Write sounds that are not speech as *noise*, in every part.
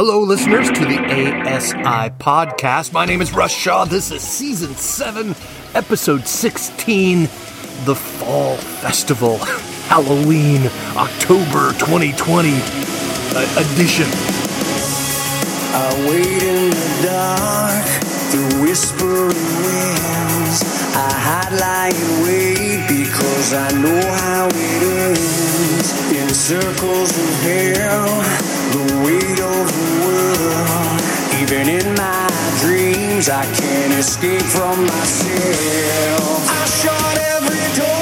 Hello, listeners, to the ASI podcast. My name is Russ Shaw. This is season 7, episode 16, The Fall Festival, *laughs* Halloween, October 2020 uh, edition. I wait in the dark through whispering winds. I hide lying in wait because I know how it ends. In circles of hell, the weight of. Even in my dreams, I can't escape from myself. I shut every door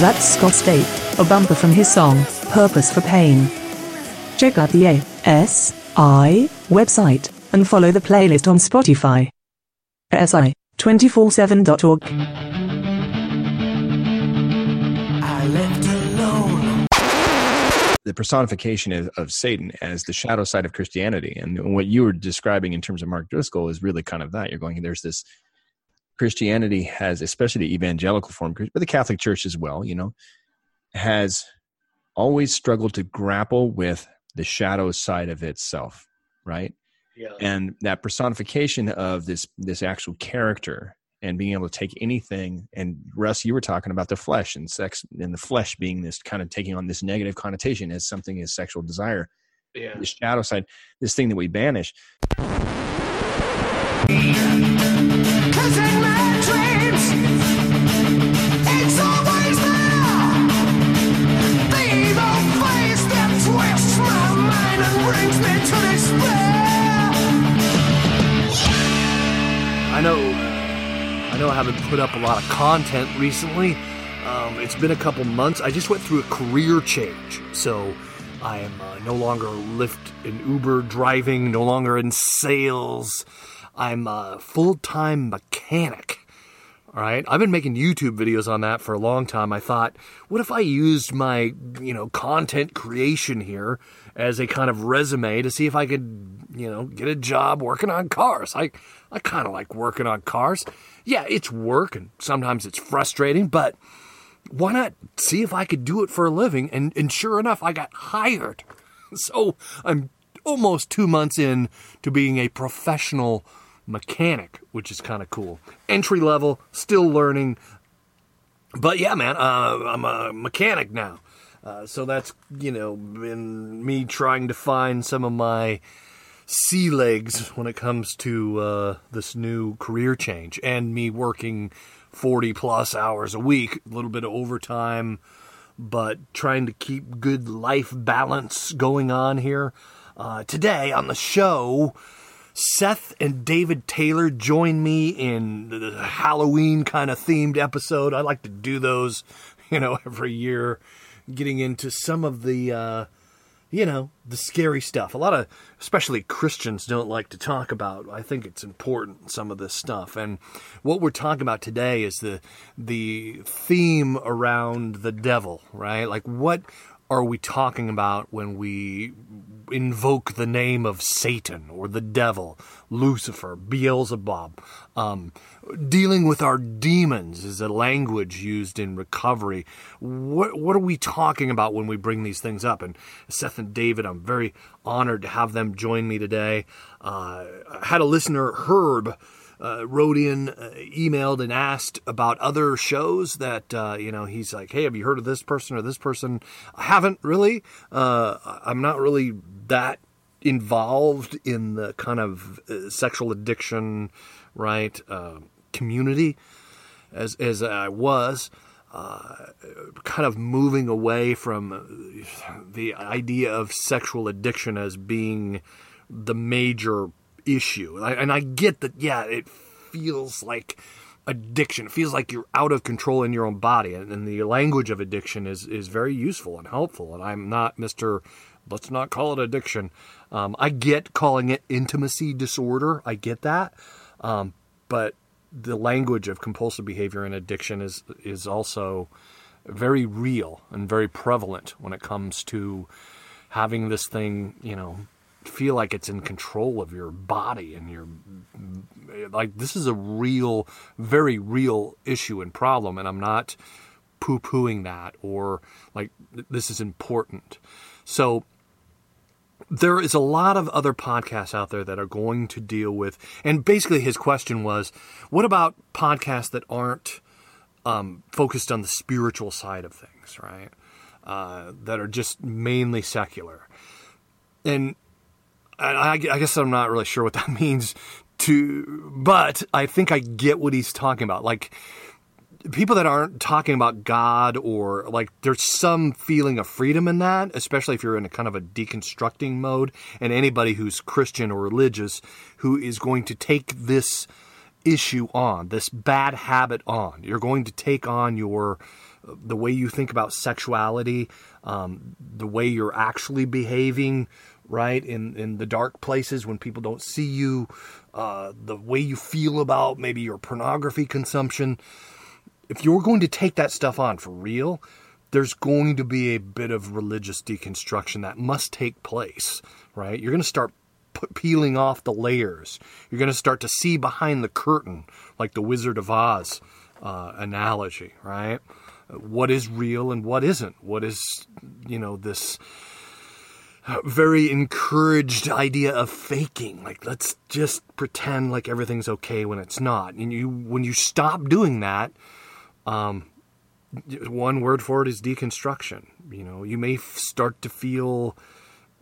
That's Scott State, a bumper from his song, Purpose for Pain. Check out the ASI website and follow the playlist on Spotify. ASI247.org. I left alone. the personification of, of Satan as the shadow side of Christianity. And what you were describing in terms of Mark Driscoll is really kind of that. You're going, there's this Christianity has, especially the evangelical form, but the Catholic Church as well, you know, has always struggled to grapple with the shadow side of itself, right? Yeah. and that personification of this this actual character and being able to take anything and russ you were talking about the flesh and sex and the flesh being this kind of taking on this negative connotation as something as sexual desire Yeah. the shadow side this thing that we banish haven't put up a lot of content recently. Um, it's been a couple months. I just went through a career change. So I am uh, no longer Lyft and Uber driving, no longer in sales. I'm a full time mechanic. All right. I've been making YouTube videos on that for a long time. I thought, what if I used my, you know, content creation here as a kind of resume to see if I could, you know, get a job working on cars. I I kind of like working on cars. Yeah, it's work and sometimes it's frustrating, but why not see if I could do it for a living? And and sure enough, I got hired. *laughs* So I'm almost two months in to being a professional mechanic, which is kind of cool. Entry level, still learning. But yeah, man, uh, I'm a mechanic now. Uh, so that's, you know, been me trying to find some of my sea legs when it comes to uh, this new career change and me working 40 plus hours a week, a little bit of overtime, but trying to keep good life balance going on here. Uh, today on the show, Seth and David Taylor join me in the Halloween kind of themed episode. I like to do those, *laughs* you know, every year, getting into some of the, uh, you know, the scary stuff. A lot of, especially Christians, don't like to talk about. I think it's important some of this stuff. And what we're talking about today is the the theme around the devil, right? Like what are we talking about when we invoke the name of Satan or the devil, Lucifer, Beelzebub? Um, dealing with our demons is a language used in recovery. What what are we talking about when we bring these things up? And Seth and David, I'm very honored to have them join me today. Uh, I had a listener, Herb uh, wrote in, uh, emailed, and asked about other shows that uh, you know. He's like, "Hey, have you heard of this person or this person?" I haven't really. Uh, I'm not really that involved in the kind of uh, sexual addiction, right, uh, community as as I was. Uh, kind of moving away from the idea of sexual addiction as being the major issue. And I, get that, yeah, it feels like addiction. It feels like you're out of control in your own body. And, the language of addiction is, is very useful and helpful. And I'm not Mr. let's not call it addiction. Um, I get calling it intimacy disorder. I get that. Um, but the language of compulsive behavior and addiction is is also very real and very prevalent when it comes to having this thing, you know, feel like it's in control of your body and your like this is a real very real issue and problem and I'm not poo-pooing that or like this is important. So there is a lot of other podcasts out there that are going to deal with, and basically his question was, what about podcasts that aren't um, focused on the spiritual side of things, right? Uh, that are just mainly secular, and I, I guess I'm not really sure what that *laughs* means to, but I think I get what he's talking about. Like people that aren't talking about God or like there's some feeling of freedom in that, especially if you're in a kind of a deconstructing mode. And anybody who's Christian or religious who is going to take this issue on, this bad habit on, you're going to take on your the way you think about sexuality, um, the way you're actually behaving, right in in the dark places when people don't see you, uh, the way you feel about maybe your pornography consumption if you're going to take that stuff on for real, there's going to be a bit of religious deconstruction that must take place, right? You're going to start peeling off the layers. You're going to start to see behind the curtain, like the Wizard of Oz uh, analogy, right? What is real and what isn't? What is, you know, this very encouraged idea of faking like let's just pretend like everything's okay when it's not and you when you stop doing that um, one word for it is deconstruction. You know, you may f- start to feel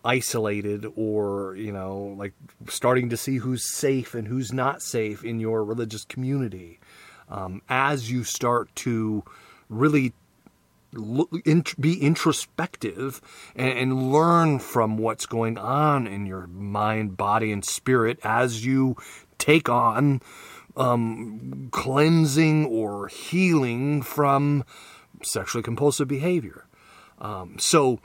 isolated or, you know, like starting to see who's safe and who's not safe in your religious community. Um, as you start to really be introspective and, learn from what's going on in your mind, body, and spirit as you take on um, cleansing or healing from sexually compulsive behavior. Um, so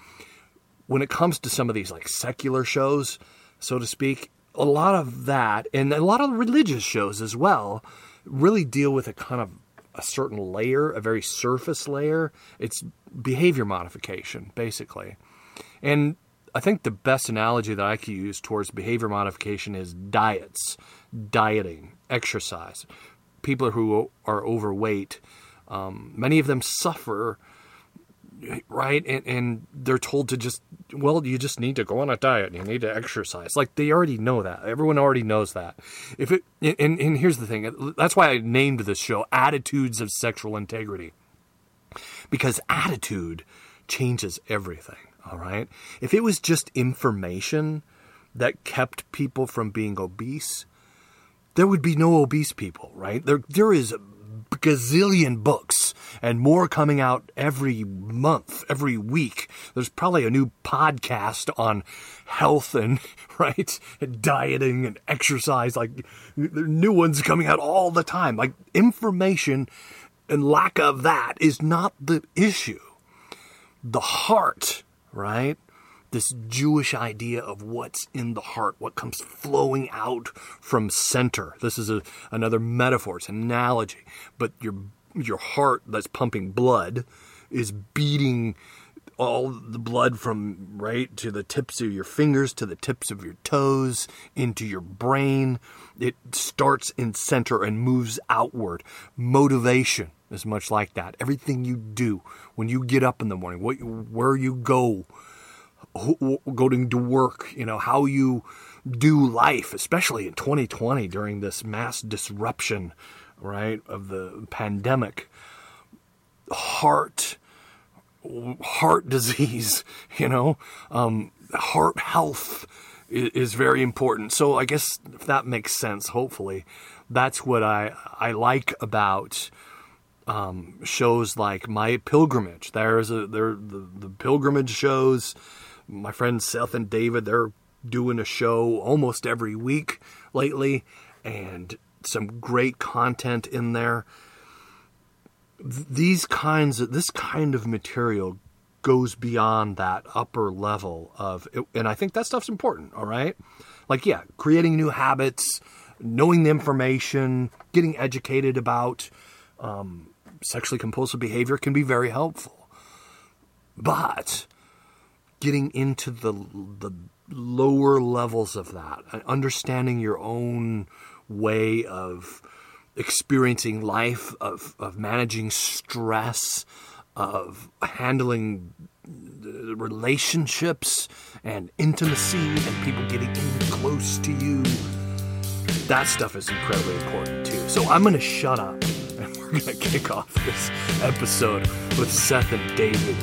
when it comes to some of these like secular shows, so to speak, a lot of that and a lot of religious shows as well really deal with a kind of a certain layer, a very surface layer. It's behavior modification, basically. And I think the best analogy that I could use towards behavior modification is diets, dieting, exercise. People who are overweight, um, many of them suffer, right? And, and they're told to just, well, you just need to go on a diet. You need to exercise. Like they already know that. Everyone already knows that. If it, and, and here's the thing. That's why I named this show "Attitudes of Sexual Integrity," because attitude changes everything all right. If it was just information that kept people from being obese, there would be no obese people, right? There, there is gazillion books and more coming out every month, every week. There's probably a new podcast on health and, *laughs* right, and dieting and exercise. Like, new ones coming out all the time. Like, information and lack of that is not the issue. The heart right? This Jewish idea of what's in the heart, what comes flowing out from center. This is a, another metaphor, it's an analogy. But your your heart that's pumping blood is beating all the blood from right to the tips of your fingers to the tips of your toes into your brain. It starts in center and moves outward. Motivation is much like that. Everything you do when you get up in the morning, what, where you go, going to work, you know, how you do life, especially in 2020 during this mass disruption, right, of the pandemic. Heart, heart disease, *laughs* you know, um, heart health is, is very important. So I guess if that makes sense, hopefully, that's what I I like about um, shows like My Pilgrimage. There's a there the, the pilgrimage shows. My friends Seth and David, they're doing a show almost every week lately, and some great content in there. These kinds of this kind of material goes beyond that upper level of and I think that stuff's important, all right? Like yeah, creating new habits, knowing the information, getting educated about um, sexually compulsive behavior can be very helpful. But getting into the the lower levels of that, understanding your own way of experiencing life, of, of managing stress, of handling relationships and intimacy and people getting in close to you. That stuff is incredibly important too. So I'm going to shut up and *laughs* we're going to kick off this episode with Seth and David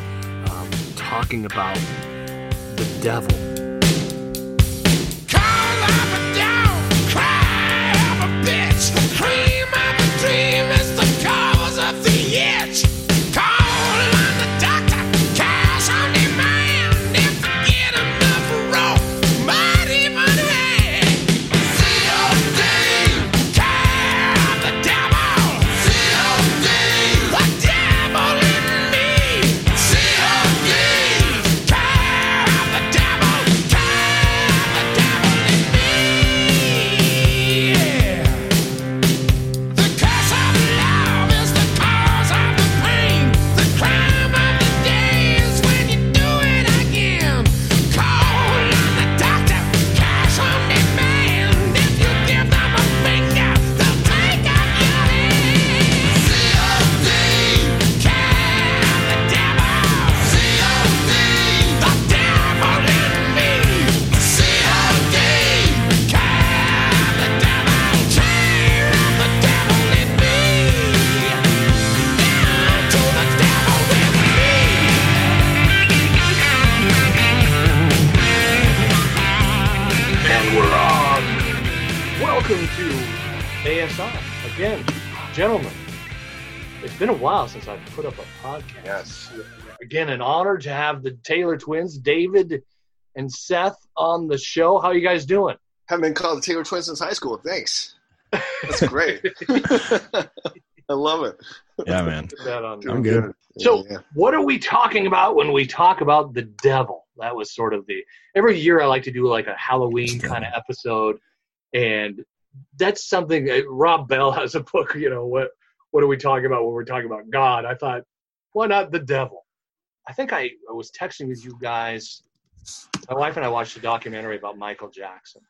um, talking about the devil. While Again, an honor to have the Taylor twins, David and Seth, on the show. How are you guys doing? Haven't been called the Taylor twins since high school. Thanks. That's great. *laughs* I love it. Yeah, man. I'm good. So, yeah. what are we talking about when we talk about the devil? That was sort of the every year I like to do like a Halloween kind of episode, and that's something. Uh, Rob Bell has a book. You know what what are we talking about when we're talking about God? I thought, why not the devil? I think I, I was texting with you guys. My wife and I watched a documentary about Michael Jackson.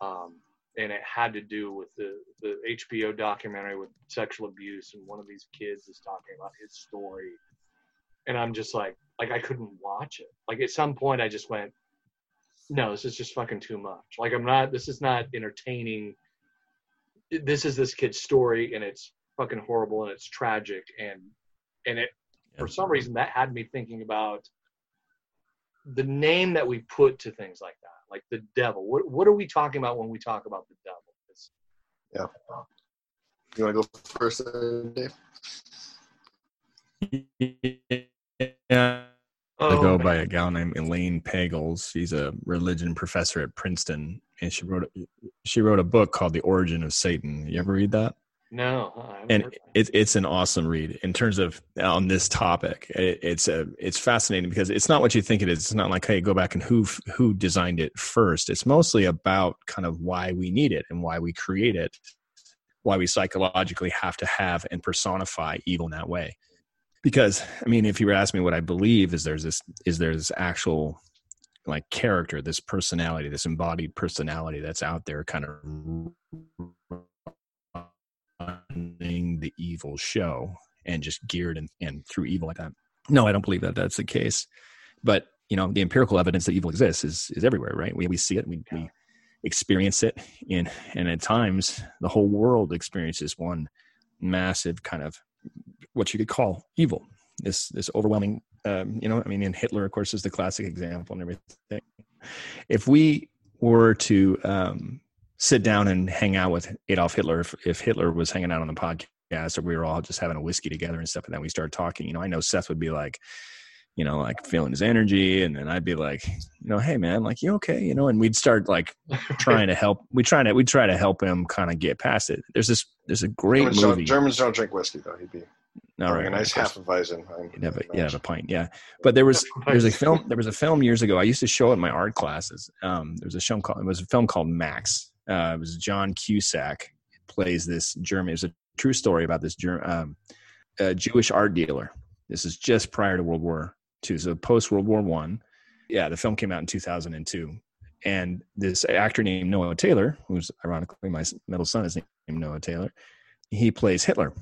Um, and it had to do with the, the HBO documentary with sexual abuse. And one of these kids is talking about his story. And I'm just like, like I couldn't watch it. Like at some point I just went, no, this is just fucking too much. Like I'm not, this is not entertaining. This is this kid's story and it's fucking horrible and it's tragic and and it for some reason that had me thinking about the name that we put to things like that like the devil. What what are we talking about when we talk about the devil? It's, yeah. You want to go first dave? Yeah. I go oh, by a gal named Elaine Pagels. She's a religion professor at Princeton, and she wrote she wrote a book called The Origin of Satan. You ever read that? No, and it's it's an awesome read in terms of on this topic. It, it's a it's fascinating because it's not what you think it is. It's not like hey, go back and who who designed it first. It's mostly about kind of why we need it and why we create it, why we psychologically have to have and personify evil in that way. Because I mean, if you were asking me what I believe is there's this is there's this actual like character, this personality, this embodied personality that's out there, kind of running the evil show and just geared and, and through evil like that. No, I don't believe that that's the case. But you know, the empirical evidence that evil exists is is everywhere, right? We we see it, we, we experience it, in and at times the whole world experiences one massive kind of what you could call evil. This this overwhelming, um, you know, I mean, in Hitler, of course, is the classic example and everything. If we were to um, sit down and hang out with Adolf Hitler if, if Hitler was hanging out on the podcast or we were all just having a whiskey together and stuff and then we started talking, you know, I know Seth would be like, you know, like feeling his energy. And then I'd be like, you know, hey man, like you okay? You know, and we'd start like *laughs* trying to help. We try to we try to help him kind of get past it. There's this there's a great Germans movie. Don't, Germans don't drink whiskey though. He'd be No, Having right, a right, nice of half of Weizen. You'd have a, you'd have a pint, yeah. But there was Half a there's a film there was a film years ago. I used to show it in my art classes. Um, there was a show called it was a film called Max. Uh, it was John Cusack plays this German. It was a true story about this um, Jewish art dealer. This is just prior to World War II, so post World War One. Yeah, the film came out in 2002, and this actor named Noah Taylor, who's ironically my middle son is named Noah Taylor. He plays Hitler.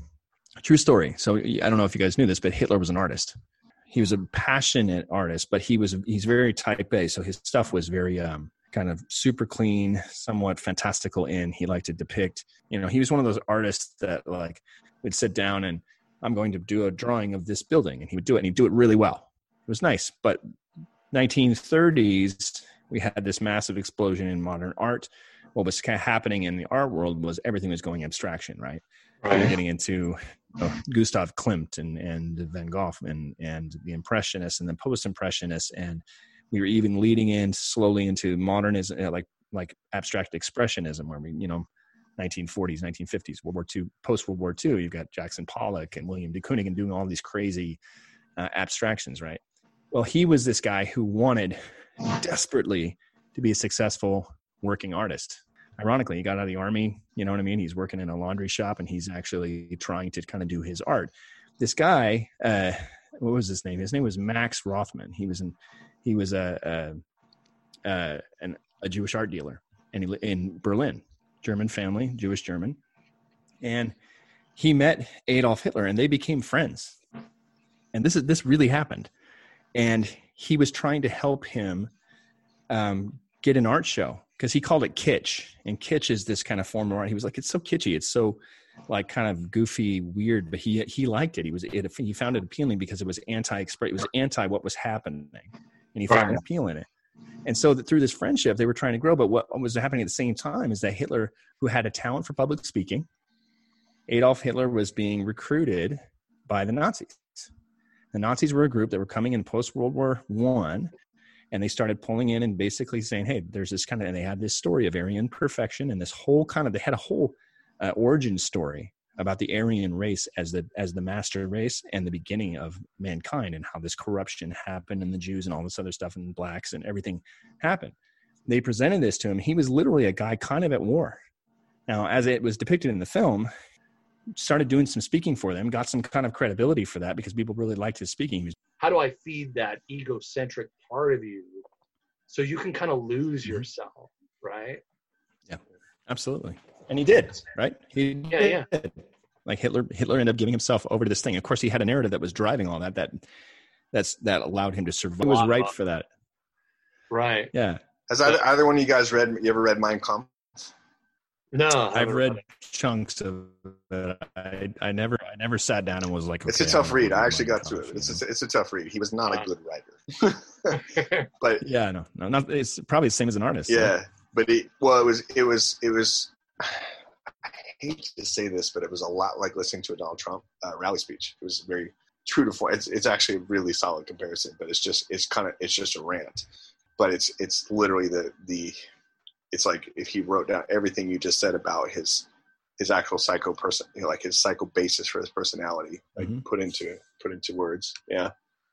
True story. So I don't know if you guys knew this, but Hitler was an artist. He was a passionate artist, but he was he's very type A. So his stuff was very um, kind of super clean, somewhat fantastical. In he liked to depict. You know, he was one of those artists that like would sit down and I'm going to do a drawing of this building, and he would do it, and he'd do it really well. It was nice, but 1930s we had this massive explosion in modern art. What was kind of happening in the art world was everything was going abstraction, right? were Right. getting into uh, Gustav Klimt and, and Van Gogh and, and the Impressionists and the Post Impressionists, and we were even leading in slowly into modernism, uh, like like abstract expressionism, where we, you know, 1940s, 1950s, World War II, post World War II, you've got Jackson Pollock and William de Kooning and doing all these crazy uh, abstractions, right? Well, he was this guy who wanted desperately to be a successful working artist. Ironically he got out of the army you know what i mean? He's working in a laundry shop and he's actually trying to kind of do his art. This guy uh what was his name? His name was max rothman. He was in he was a a, a, an, a jewish art dealer and he in berlin german family jewish german. And he met adolf hitler and they became friends. And this is this really happened. And he was trying to help him um, get an art show because he called it kitsch. And kitsch is this kind of form of art. He was like it's so kitschy. It's so like kind of goofy weird. But he he liked it. He was it, he found it appealing because it was anti express it was anti what was happening and he found Right. an appeal in it and so that through this friendship they were trying to grow but what was happening at the same time is that hitler who had a talent for public speaking adolf hitler was being recruited by the nazis the nazis were a group that were coming in post world war one and they started pulling in and basically saying, "Hey, there's this kind of," and they had this story of Aryan perfection, and this whole kind of they had a whole uh, origin story about the Aryan race as the as the master race and the beginning of mankind, and how this corruption happened, and the Jews and all this other stuff, and blacks and everything happened. They presented this to him. He was literally a guy kind of at war. Now, as it was depicted in the film, started doing some speaking for them, got some kind of credibility for that because people really liked his speaking. How do I feed that egocentric part of you so you can kind of lose Mm-hmm. yourself, right? Yeah, absolutely. And he did, right? He Yeah, yeah. Like Hitler Hitler ended up giving himself over to this thing. Of course, he had a narrative that was driving all that that that's that allowed him to survive. He was lot ripe of- for that. Right. Yeah. Has either, either one of you guys read? You ever read Mein Kampf? No, I I've read it. chunks of it. I I never I never sat down and was like It's okay, a tough read. I actually got through it. It's a, it's a tough read. He was not Wow. a good writer, *laughs* but Yeah, no, no, not, it's probably the same as an artist. yeah, but it well, it was it was it was. *sighs* I hate to say this, but it was a lot like listening to a Donald Trump uh, rally speech. It was very true to form. It's it's actually a really solid comparison, but it's just it's kind of it's just a rant, but it's it's literally the the it's like if he wrote down everything you just said about his his actual psycho person, you know, like his psycho basis for his personality, like Mhm. put into put into words. Yeah.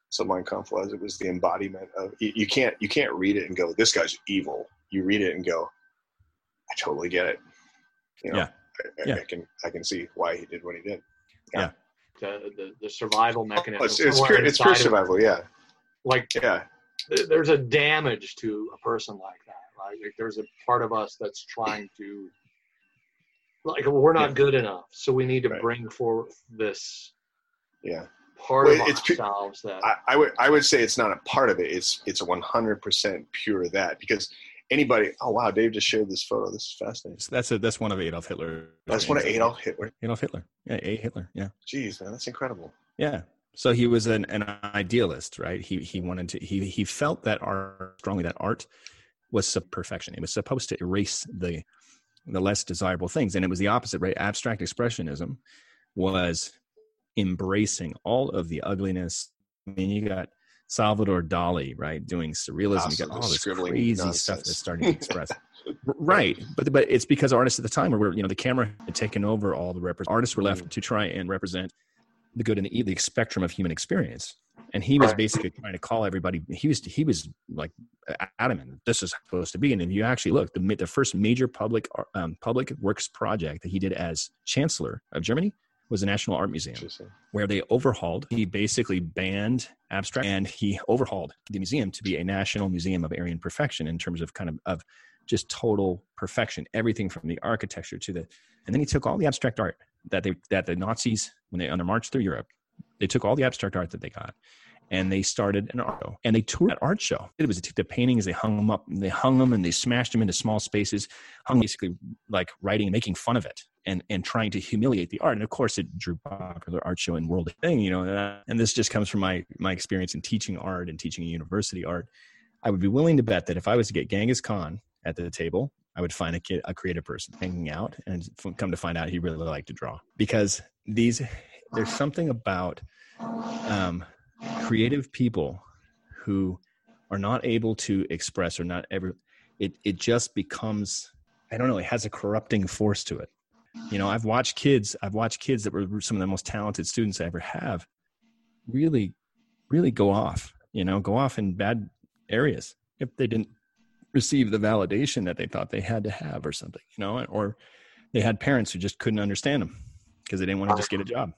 So Mein Kampf was it was the embodiment of you, you can't you can't read it and go this guy's evil. You read it and go, I totally get it. You know, Yeah. I, I, Yeah. I can I can see why he did what he did. the, the, the survival mechanism. Oh, it's it's pure, it's pure survival. Yeah, Like yeah, there's a damage to a person like that, right? Like there's a part of us that's trying to, like we're not Yeah. good enough, so we need to Right. bring forth this yeah. part Well, of it's pu- ourselves that. I, I would I would say it's not a part of it. It's it's a one hundred percent pure that because anybody. Oh wow, Dave just shared this photo. This is fascinating. That's a, that's one of Adolf Hitler. That's one of Adolf Hitler. Adolf Hitler. Yeah, A Hitler. Yeah. Jeez, man, that's incredible. Yeah. So he was an, an idealist, right? He he wanted to he he felt that art strongly that art was sub perfection. It was supposed to erase the the less desirable things, and it was the opposite, right? Abstract expressionism was embracing all of the ugliness. I mean, you got Salvador Dali, right, doing surrealism. you got all this crazy stuff that's starting to express. *laughs* right, but but it's because artists at the time were you know the camera had taken over all the rep- artists were left to try and represent the good and the evil, the spectrum of human experience. And he was Right. basically trying to call everybody. He was he was like adamant. This is supposed to be. And if you actually look, the the first major public um, public works project that he did as chancellor of Germany was the National Art Museum where they overhauled. He basically banned abstract and he overhauled the museum to be a national museum of Aryan perfection in terms of kind of, of just total perfection, everything from the architecture to the, and then he took all the abstract art that they, that the Nazis, when they, on their march through Europe, they took all the abstract art that they got and they started an art show and they toured that art show. It was, they took the paintings, they hung them up, and they hung them and they smashed them into small spaces, hung basically like writing, making fun of it and, and trying to humiliate the art. And of course it drew popular art show and world thing, you know, and, this just comes from my, my experience in teaching art and teaching university art. I would be willing to bet that if I was to get Genghis Khan at the table, I would find a kid, a creative person hanging out and come to find out he really liked to draw because these, there's something about, um, creative people who are not able to express or not ever it it just becomes i don't know it has a corrupting force to it you know i've watched kids i've watched kids that were some of the most talented students i ever have really really go off you know go off in bad areas if they didn't receive the validation that they thought they had to have or something you know or they had parents who just couldn't understand them because they didn't want to just get a job.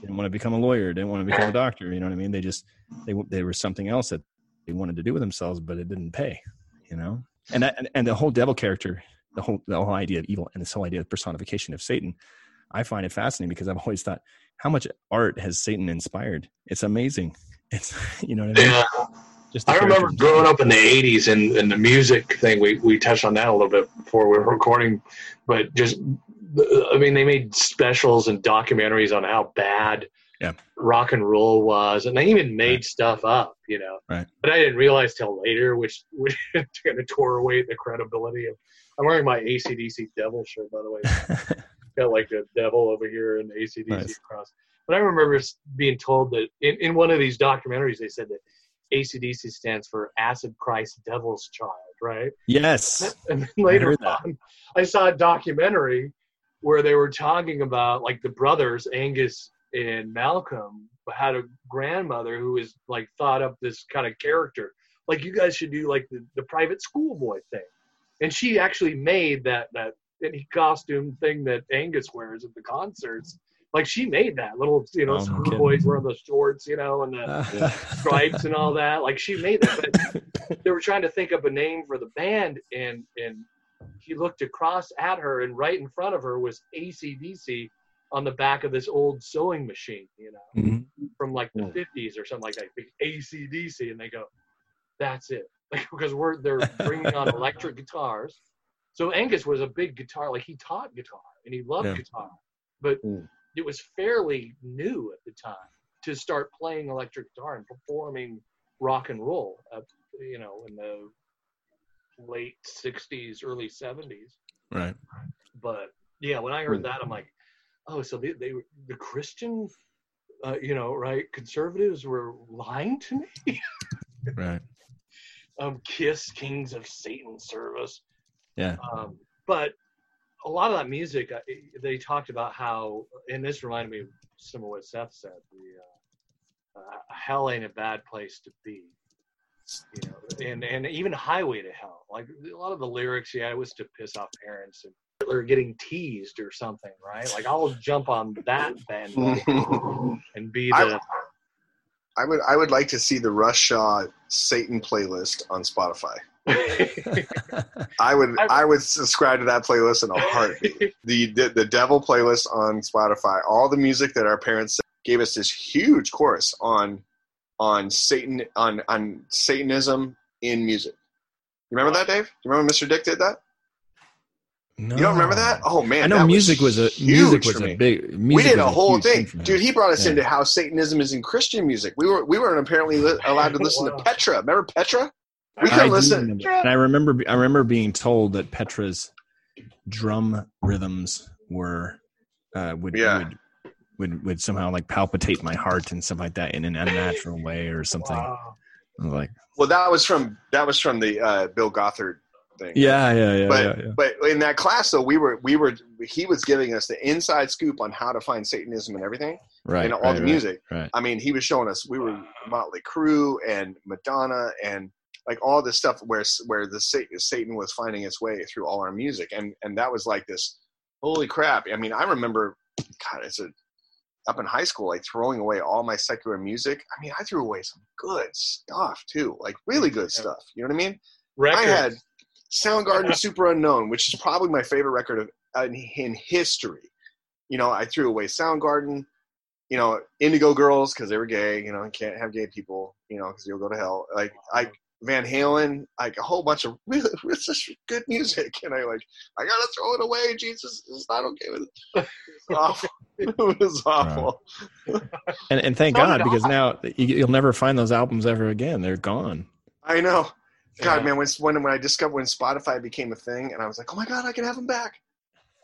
Didn't want to become a lawyer didn't want to become a doctor you know what i mean? They just they they were something else that they wanted to do with themselves but it didn't pay you know? And that, and, and the whole devil character the whole the whole idea of evil and this whole idea of personification of satan i find it fascinating because i've always thought how much art has satan inspired it's amazing *laughs* it's you know what i mean Yeah. just I remember growing up in the '80s and, and the music thing. We we touched on that a little bit before we were recording, but just I mean, they made specials and documentaries on how bad Yeah. rock and roll was, and they even made stuff up, you know. Right. But I didn't realize till later, which *laughs* which kind of tore away the credibility of. I'm wearing my ACDC Devil shirt, by the way. *laughs* got like a devil over here and ACDC Nice. across. But I remember being told that in, in one of these documentaries, they said that ACDC stands for Acid Christ Devil's Child, right? yes And then later that. on, I saw a documentary where they were talking about like the brothers, Angus and Malcolm, had a grandmother who was like thought up this kind of character. Like you guys should do like the, the private schoolboy thing. And she actually made that that any costume thing that Angus wears at the concerts. Like she made that little, you know, Oh, no schoolboys kidding. wearing the shorts, you know, and the *laughs* stripes and all that. Like she made that. But they were trying to think up a name for the band, and and he looked across at her, and right in front of her was ACDC on the back of this old sewing machine, you know, Mhm. from like the Mm. 50s or something like that. Big ACDC, and they go, "That's it," *laughs* because we're they're bringing on electric *laughs* guitars. So Angus was a big guitar, like he taught guitar and he loved Yeah. guitar, but Mm. it was fairly new at the time to start playing electric guitar and performing rock and roll, you know, in the late 60s, early 70s. right But yeah, when I heard that, I'm like, oh, so they, they were- the Christian, uh, you know, right, conservatives were lying to me. *laughs* right um, Kiss, Kings of Satan service. yeah Um, but a lot of that music, uh, they talked about how, and this reminded me of some of what Seth said. The uh, uh, hell ain't a bad place to be, you know, and and even Highway to Hell. Like a lot of the lyrics, yeah, it was to piss off parents and they're getting teased or something, right? Like I'll jump on that bandwagon *laughs* and be the I would I would like to see the Russ Shaw Satan playlist on Spotify. *laughs* I would I- I, would subscribe to that playlist in a heartbeat. *laughs* the, the the Devil playlist on Spotify. All the music that our parents gave us this huge course on on Satan on on Satanism in music. You remember that, Dave? You remember Mr. Dick did that? No. You don't remember that? Oh man, i know that music was, a music was a me. big we music did a whole huge thing, for dude. He brought us Yeah. into how Satanism is in Christian music. We were we weren't apparently li- allowed to *laughs* listen Wow. to Petra. Remember Petra? We I couldn't listen. remember- and I remember, I remember being told that Petra's drum rhythms were uh, would, Yeah. would would would somehow like palpitate my heart and stuff like that in an unnatural way or something. Wow. Like, Well, that was from that was from the uh, Bill Gothard thing. Yeah, yeah, yeah, but yeah, yeah. but in that class though, we were we were he was giving us the inside scoop on how to find Satanism and everything Right. and all right, the music. Right. I mean, he was showing us we were Motley Crue and Madonna and like all this stuff where where the Satan, Satan was finding its way through all our music, and and that was like this. Holy crap! I mean, I remember, God, it's a up in high school, like throwing away all my secular music. I mean, I threw away some good stuff too, like really good Yeah. stuff. You know what I mean? Records. I had Soundgarden *laughs* Superunknown, which is probably my favorite record of in, in history. You know, I threw away Soundgarden. You know, Indigo Girls because they were gay. You know, you can't have gay people. You know, because you'll go to hell. Like I Van Halen, like a whole bunch of *laughs* really, really such good music, and I like I gotta throw it away. Jesus is not okay with it. It was awful. *laughs* it was awful. And and thank So God because I. now you, you'll never find those albums ever again. They're gone. I know. God, Yeah. man, when, when when I discovered when Spotify became a thing, and I was like, oh my God, I can have them back.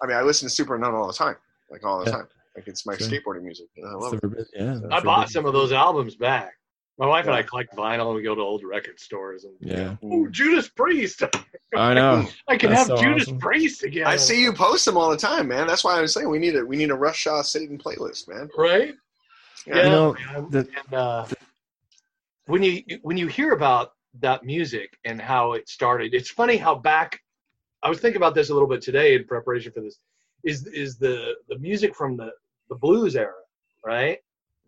I mean, I listen to Superunknown all the time, like all the Yeah. time. Like it's my Sure. skateboarding music. I love It's it. the- yeah. I bought the- some of those albums back. My wife and I collect vinyl, and we go to old record stores and Yeah. oh, Judas Priest! *laughs* I know. I can That's have so Judas awesome. Priest again. I see you post them all the time, man. That's why I was saying we need a we need a Russ Shaw Satan playlist, man. right? Yeah. Yeah, You know, man. the- and uh, when you when you hear about that music and how it started, it's funny how back. I was thinking about this a little bit today in preparation for this. Is is the the music from the the blues era, right?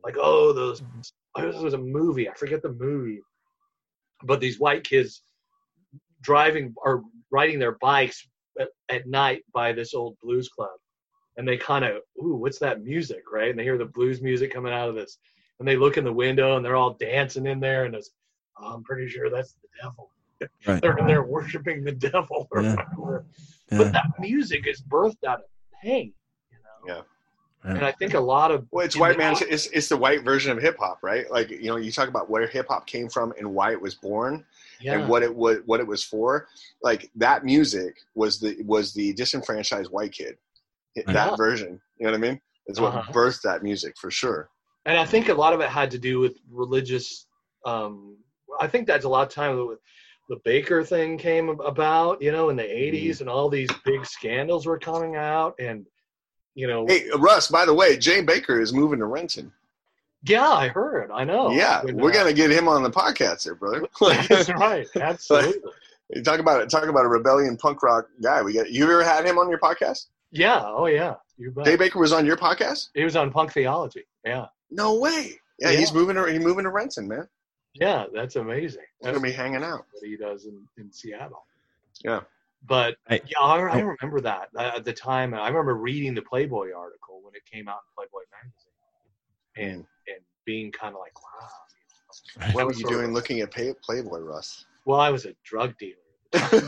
Like oh those. Mm-hmm. oh, This was a movie. I forget the movie, but these white kids driving or riding their bikes at, at night by this old blues club and they kind of, ooh, what's that music, right? And they hear the blues music coming out of this, and they look in the window and they're all dancing in there, and it's, I'm pretty sure that's the devil. *laughs* Right. They're they're worshiping the devil. Or Yeah. whatever. Yeah. But that music is birthed out of pain, you know. Yeah. Yeah. And I think a lot of Well, it's white the- man's. It's, it's the white version of hip hop, right? Like you know, you talk about where hip hop came from and why it was born. yeah, and what it was what it was for like that music was the was the disenfranchised white kid that Yeah. version you know what i mean is what Uh-huh. birthed that music for sure and I think a lot of it had to do with religious. Um, I think that's a lot of time with the Bakker thing came about, you know, in the Mm-hmm. '80s, and all these big scandals were coming out, and you know, hey russ by the way Jay Bakker is moving to renton yeah, I heard, I know. yeah When, we're uh, gonna get him on the podcast there brother *laughs* That's *laughs* right, absolutely. You talk about it talk about a rebellion punk rock guy we got you ever had him on your podcast Yeah, oh yeah, Jay Bakker was on your podcast He was on Punk Theology. Yeah, no way yeah, Yeah. he's moving to he's moving to renton man yeah, that's amazing. we're That's gonna be hanging out what he does in, in Seattle. Yeah. But I- yeah, I, I remember that uh, at the time. I remember reading the Playboy article when it came out in Playboy magazine, and and being kind of like, wow. you know. what were you sort of- doing looking at Pay- playboy russ Well, I was a drug dealer.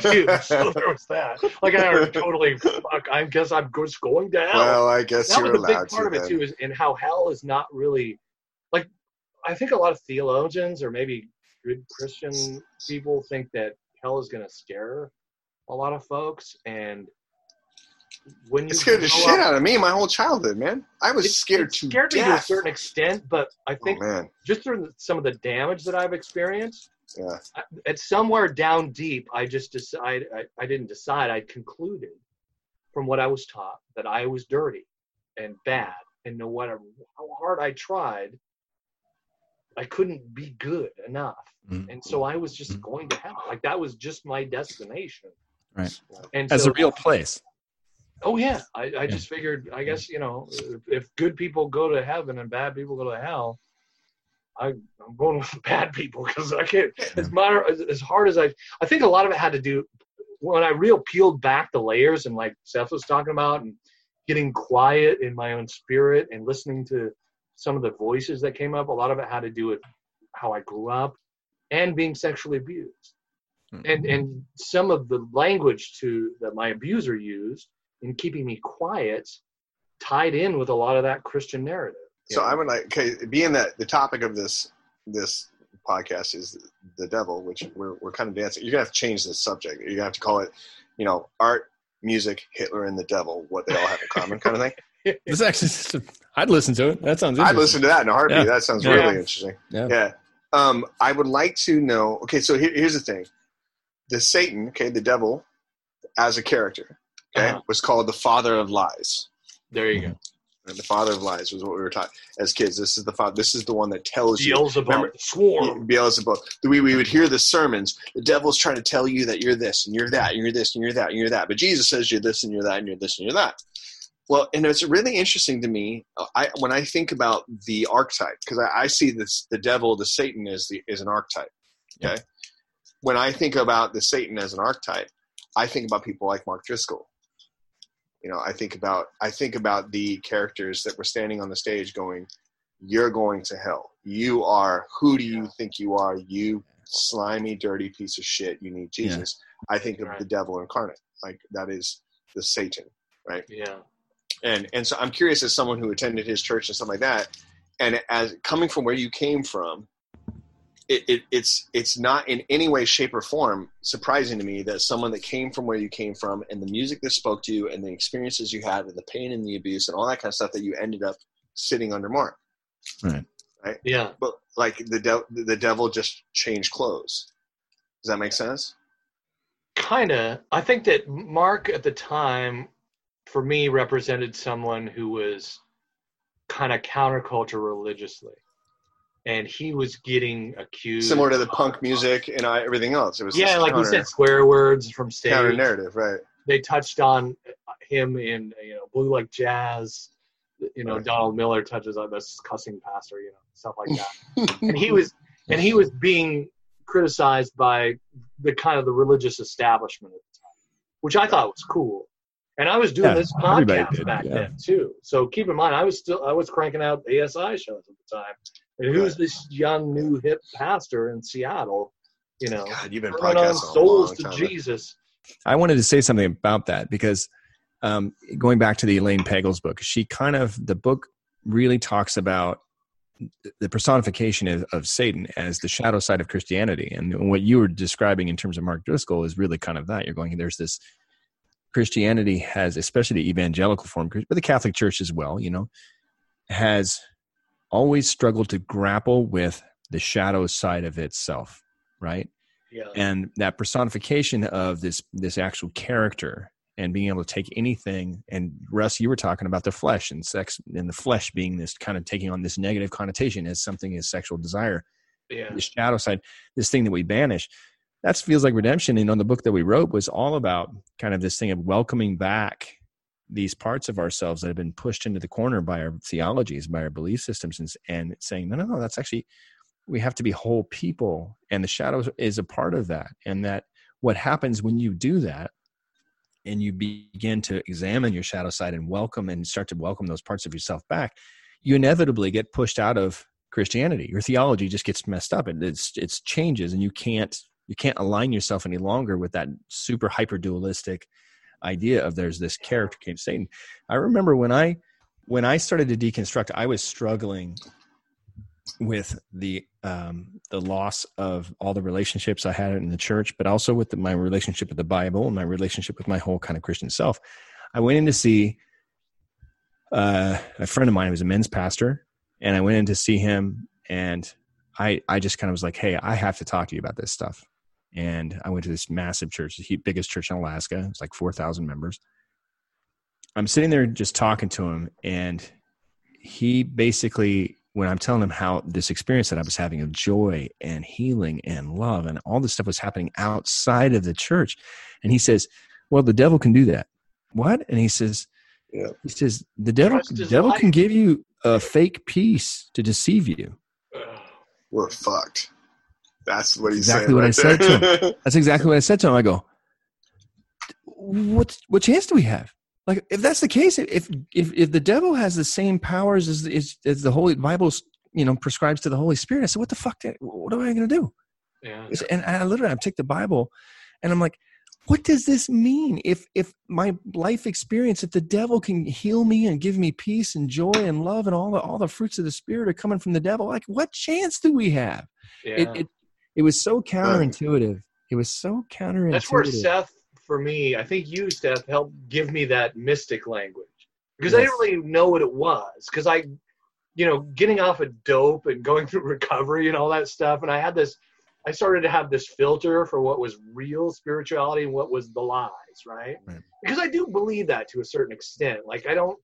Dude, *laughs* so there was that. Like I totally, fuck, I guess I'm just going to hell. well i guess that you're was a big part to of it then. too, is and how hell is not really like. I think a lot of theologians or maybe good Christian people think that hell is going to scare a lot of folks, and when you It scared the shit out of me my whole childhood, man. I was it- scared it to scared me to a certain extent, but I oh think man, just through some of the damage that I've experienced, yeah. I- at somewhere down deep, I just decided, I, I didn't decide, I concluded from what I was taught that I was dirty and bad. And no matter how hard I tried, I couldn't be good enough. Mhm. And so I was just Mhm. going to hell. Like that was just my destination. Right. And As so, a real place. oh yeah, I, I just figured, I guess, you know, if, good people go to heaven and bad people go to hell, I, I'm going with *laughs* bad people because I can't. As matter as, as hard as I, I think a lot of it had to do when I real peeled back the layers and like Seth was talking about and getting quiet in my own spirit and listening to some of the voices that came up. A lot of it had to do with how I grew up and being sexually abused, mm-hmm. and and some of the language to that my abuser used in keeping me quiet tied in with a lot of that Christian narrative. So know? I would like, okay, being that the topic of this this podcast is the devil, which we're we're kind of dancing. You're gonna have to change the subject. You're gonna have to call it, you know, art, music, Hitler, and the devil. What they all have in common, kind of thing. *laughs* This actually, just a- I'd listen to it. That sounds. I'd listen to that in a heartbeat. Yeah. That sounds Yeah. really interesting. Yeah. Yeah. Um, I would like to know. Okay, so here, here's the thing. the Satan, okay, the devil, as a character, okay, Uh-huh. was called the father of lies. There you go. And the father of lies was what we were taught as kids. This is the father. This is the one that tells you. Beelzebub, Remember- the swarm. Beelzebub. We, we would hear the sermons. The devil's trying to tell you that you're this and you're that, and you're this and you're that and you're that. But Jesus says you're this and you're that and you're this and you're that. Well, and it's really interesting to me. uh, I when I think about the archetype, because I, I see this the devil, the Satan is the is an archetype. Okay. When I think about the Satan as an archetype, I think about people like Mark Driscoll. You know, I think about I think about the characters that were standing on the stage going, You're going to hell. You are who do you think you are? You slimy, dirty piece of shit. You need Yeah. Jesus. I think of Right. the devil incarnate. Like that is the Satan Right? Yeah. And and so I'm curious as someone who attended his church and stuff like that, and as coming from where you came from, it, it it's it's not in any way, shape, or form surprising to me that someone that came from where you came from and the music that spoke to you and the experiences you had and the pain and the abuse and all that kind of stuff that you ended up sitting under Mark. Right. Right? Yeah. But like the de- the devil just changed clothes. Does that make sense? kind of i think that mark at the time for me represented someone who was kind of counterculture religiously and he was getting accused Similar to the punk music and I, everything else. It was yeah like counter, you said swear words from stage counter narrative, right? they touched on him in you know blue like jazz you know Right. donald miller touches on this cussing pastor you know stuff like that *laughs* and he was and he was being criticized by the kind of the religious establishment at the time, which I thought was cool. And I was doing Yeah, this podcast did, back yeah. then too. So keep in mind, I was still I was cranking out ASI shows at the time. And who's this young new hip pastor in Seattle? You know, God, you've been turning on podcasting a souls long to time. Jesus. I wanted to say something about that because um, going back to the Elaine Pagels book, she kind of the book really talks about the personification of, of Satan as the shadow side of Christianity, and what you were describing in terms of Mark Driscoll is really kind of that. You're going there's this Christianity has, especially the evangelical form, but the Catholic Church as well. You know, has always struggled to grapple with the shadow side of itself, right? Yeah. and that personification of this this actual character and being able to take anything and russ you were talking about the flesh and sex and the flesh being this kind of taking on this negative connotation as something as sexual desire Yeah. the shadow side this thing that we banish that feels like redemption and on the book that we wrote was all about kind of this thing of welcoming back these parts of ourselves that have been pushed into the corner by our theologies by our belief systems and, and saying no no no that's actually we have to be whole people and the shadow is a part of that. And that what happens when you do that and you begin to examine your shadow side and welcome and start to welcome those parts of yourself back you inevitably get pushed out of christianity. Your theology just gets messed up and it's it's changes and you can't you can't align yourself any longer with that super hyper dualistic idea of there's this character came satan i remember when i when i started to deconstruct i was struggling with the um, the loss of all the relationships I had in the church, but also with the, my relationship with the Bible and my relationship with my whole kind of Christian self. I went in to see uh, a friend of mine who was a men's pastor, and I went in to see him, and I I just kind of was like, hey, I have to talk to you about this stuff. And I went to this massive church, the biggest church in Alaska. It's like four thousand members. I'm sitting there just talking to him, and he basically when I'm telling him how this experience that I was having of joy and healing and love and all this stuff was happening outside of the church. And he says, Well, the devil can do that. What? And he says, Yeah. He says, The devil, devil life. can give you a fake peace to deceive you. We're fucked. That's what he's Exactly saying. what I right said to there. *laughs* That's exactly what I said to him. I go, What what chance do we have? Like if that's the case, if if if the devil has the same powers as as, as the Holy Bible, you know, prescribes to the Holy Spirit, I said, what the fuck? What am I going to do? Yeah. And I literally, I take the Bible, and I'm like, what does this mean? If if my life experience, if the devil can heal me and give me peace and joy and love and all the all the fruits of the Spirit are coming from the devil, like what chance do we have? Yeah. It, it it was so counterintuitive. It was so counterintuitive. That's where Seth, for me, I think you, Seth, helped give me that mystic language because I didn't really know what it was. Because I, you know, getting off of dope and going *laughs* through recovery and all that stuff, and I had this, I started to have this filter for what was real spirituality and what was the lies, right? Right. Because I do believe that to a certain extent. Like I don't.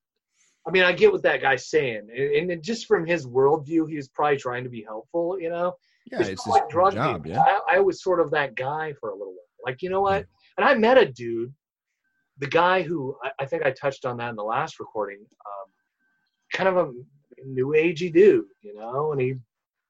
I mean, I get what that guy's saying, and, and just from his worldview, he was probably trying to be helpful, you know. Yeah, Just it's like drug job. Yeah. I, I was sort of that guy for a little while. Like, you know what? And I met a dude, the guy who I, I think I touched on that in the last recording, um, kind of a new agey dude, you know, and he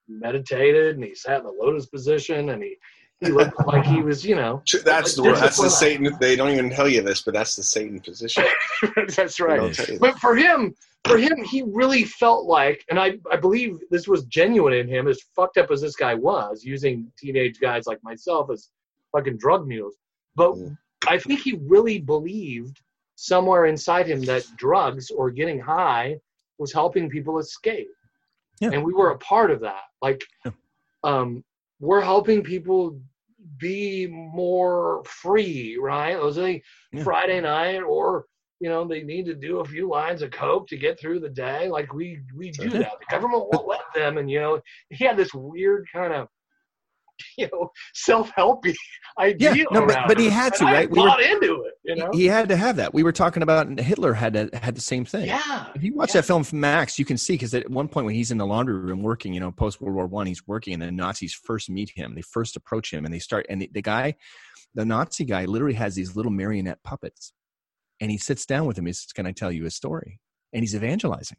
meditated and he sat in the lotus position and he, he looked like he was, you know, That's the Like, that's the. Satan. They don't even tell you this, but that's the Satan position. *laughs* that's right. don't But for him, for him, he really felt like, and I, I believe this was genuine in him, as fucked up as this guy was, using teenage guys like myself as fucking drug mules. But Mm. I think he really believed somewhere inside him that drugs or getting high was helping people escape. Yeah. And we were a part of that. Like, Yeah. um, we're helping people be more free, right? Those are the Yeah. Friday night or you know they need to do a few lines of coke to get through the day like we we do that the government won't let them and you know he had this weird kind of *laughs* you know self-helpy idea Yeah, no, but- but he had to, right? We were- into it you know He, he had to have that. We were talking about Hitler had had the same thing. yeah If you watch Yeah. that film from Max, you can see because at one point when he's in the laundry room working, you know, post World War One, he's working, and the Nazis first meet him. They first approach him, and they start. And the, the guy, the Nazi guy, literally has these little marionette puppets, and he sits down with him. He's "Can I tell you a story?" And he's evangelizing,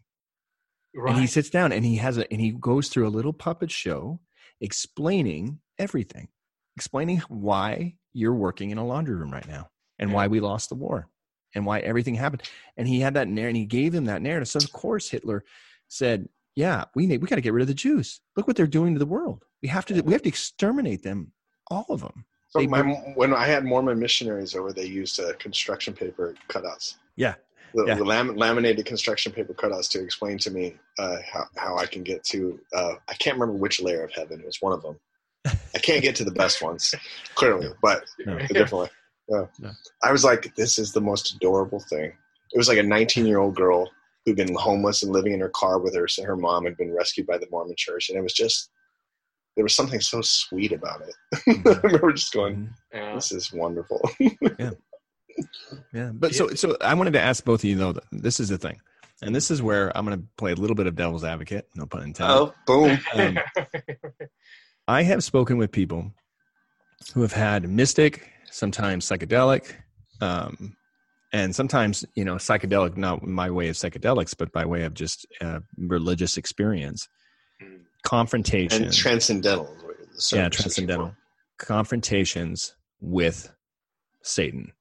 right and he sits down, and he has a, and he goes through a little puppet show, explaining everything, explaining why you're working in a laundry room right now, and why we lost the war, and why everything happened. And he had that narrative, and he gave him that narrative. So of course Hitler said, "Yeah, we need, we got to get rid of the Jews. Look what they're doing to the world. We have to we have to exterminate them, all of them." So They- my, when I had Mormon missionaries over, they used uh, construction paper cutouts. Yeah. The, Yeah. the lam- laminated construction paper cutouts to explain to me uh, how, how I can get to. Uh, I can't remember which layer of heaven. It was one of them. I can't get to the best ones, clearly, but No. a different way. Yeah. No. I was like, this is the most adorable thing. It was like a 19 year old girl who'd been homeless and living in her car with her. So her mom had been rescued by the Mormon church. And it was just, there was something so sweet about it. *laughs* I remember just going, yeah. this is wonderful. *laughs* Yeah. Yeah, but so so I wanted to ask both of you though. This is the thing, and this is where I'm going to play a little bit of devil's advocate. No pun intended. oh, boom. Um, *laughs* I have spoken with people who have had mystic, sometimes psychedelic, um, and sometimes you know psychedelic, not my way of psychedelics, but by way of just uh, religious experience, Mm. confrontation, And transcendental. is yeah, transcendental confrontations with Satan.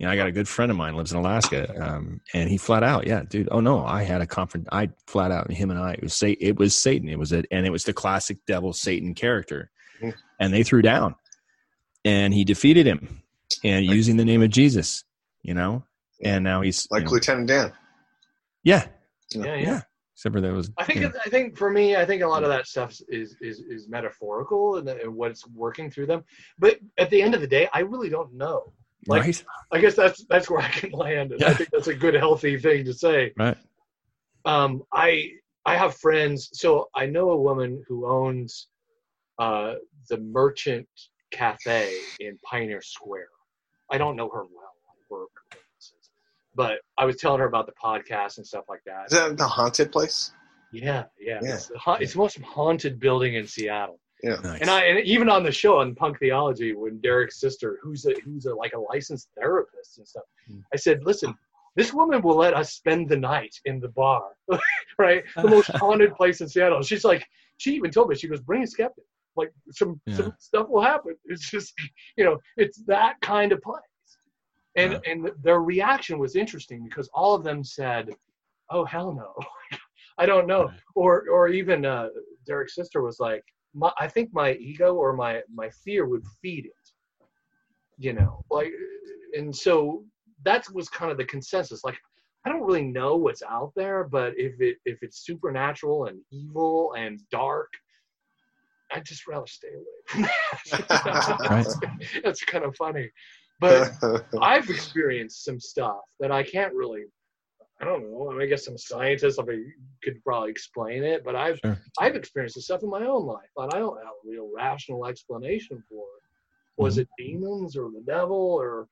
You know, I got a good friend of mine lives in Alaska, um, and he flat out, yeah, dude. Oh no, I had a confront. I flat out, him and I, it was say it was Satan. It was it, and it was the classic devil Satan character, Mhm. and they threw down, and he defeated him, and Like- using the name of Jesus, you know, and now he's Like you know, Lieutenant Dan. yeah, yeah, yeah. yeah. Except for there was, I think you know, I think for me, I think a lot of that stuff is is is metaphorical and, and what's working through them. But at the end of the day, I really don't know. Like- right, I guess that's that's where I can land, and I think that's a good, healthy thing to say. right, Um, I I have friends, so I know a woman who owns uh, the Merchant Cafe in Pioneer Square. I don't know her well, or but I was telling her about the podcast and stuff like that. Is that the haunted place? Yeah, yeah. Yeah. It's, the ha- it's the most haunted building in Seattle. Yeah. nice. And I and even on the show on Punk Theology, when Derek's sister, who's a who's a like a licensed therapist and stuff, Hmm. I said, listen, this woman will let us spend the night in the bar, *laughs* right? The most *laughs* haunted place in Seattle. She's like, she even told me, she goes, bring a skeptic. Like some Yeah. some stuff will happen. *laughs* It's just, you know, it's that kind of place. And and their reaction was interesting because all of them said, "Oh hell no, I don't know," Right. or or even uh, Derek's sister was like, my, "I think my ego or my my fear would feed it," you know, like, and so that was kind of the consensus. Like, I don't really know what's out there, but if it if it's supernatural and evil and dark, I'd just rather stay away. Right. *laughs* That's kind of funny, but I've experienced some stuff that I can't really, I don't know. I, mean, I guess some scientists could probably explain it, but I've Sure. I've experienced this stuff in my own life, but I don't have a real rational explanation for it. Was Mm-hmm. it demons or the devil or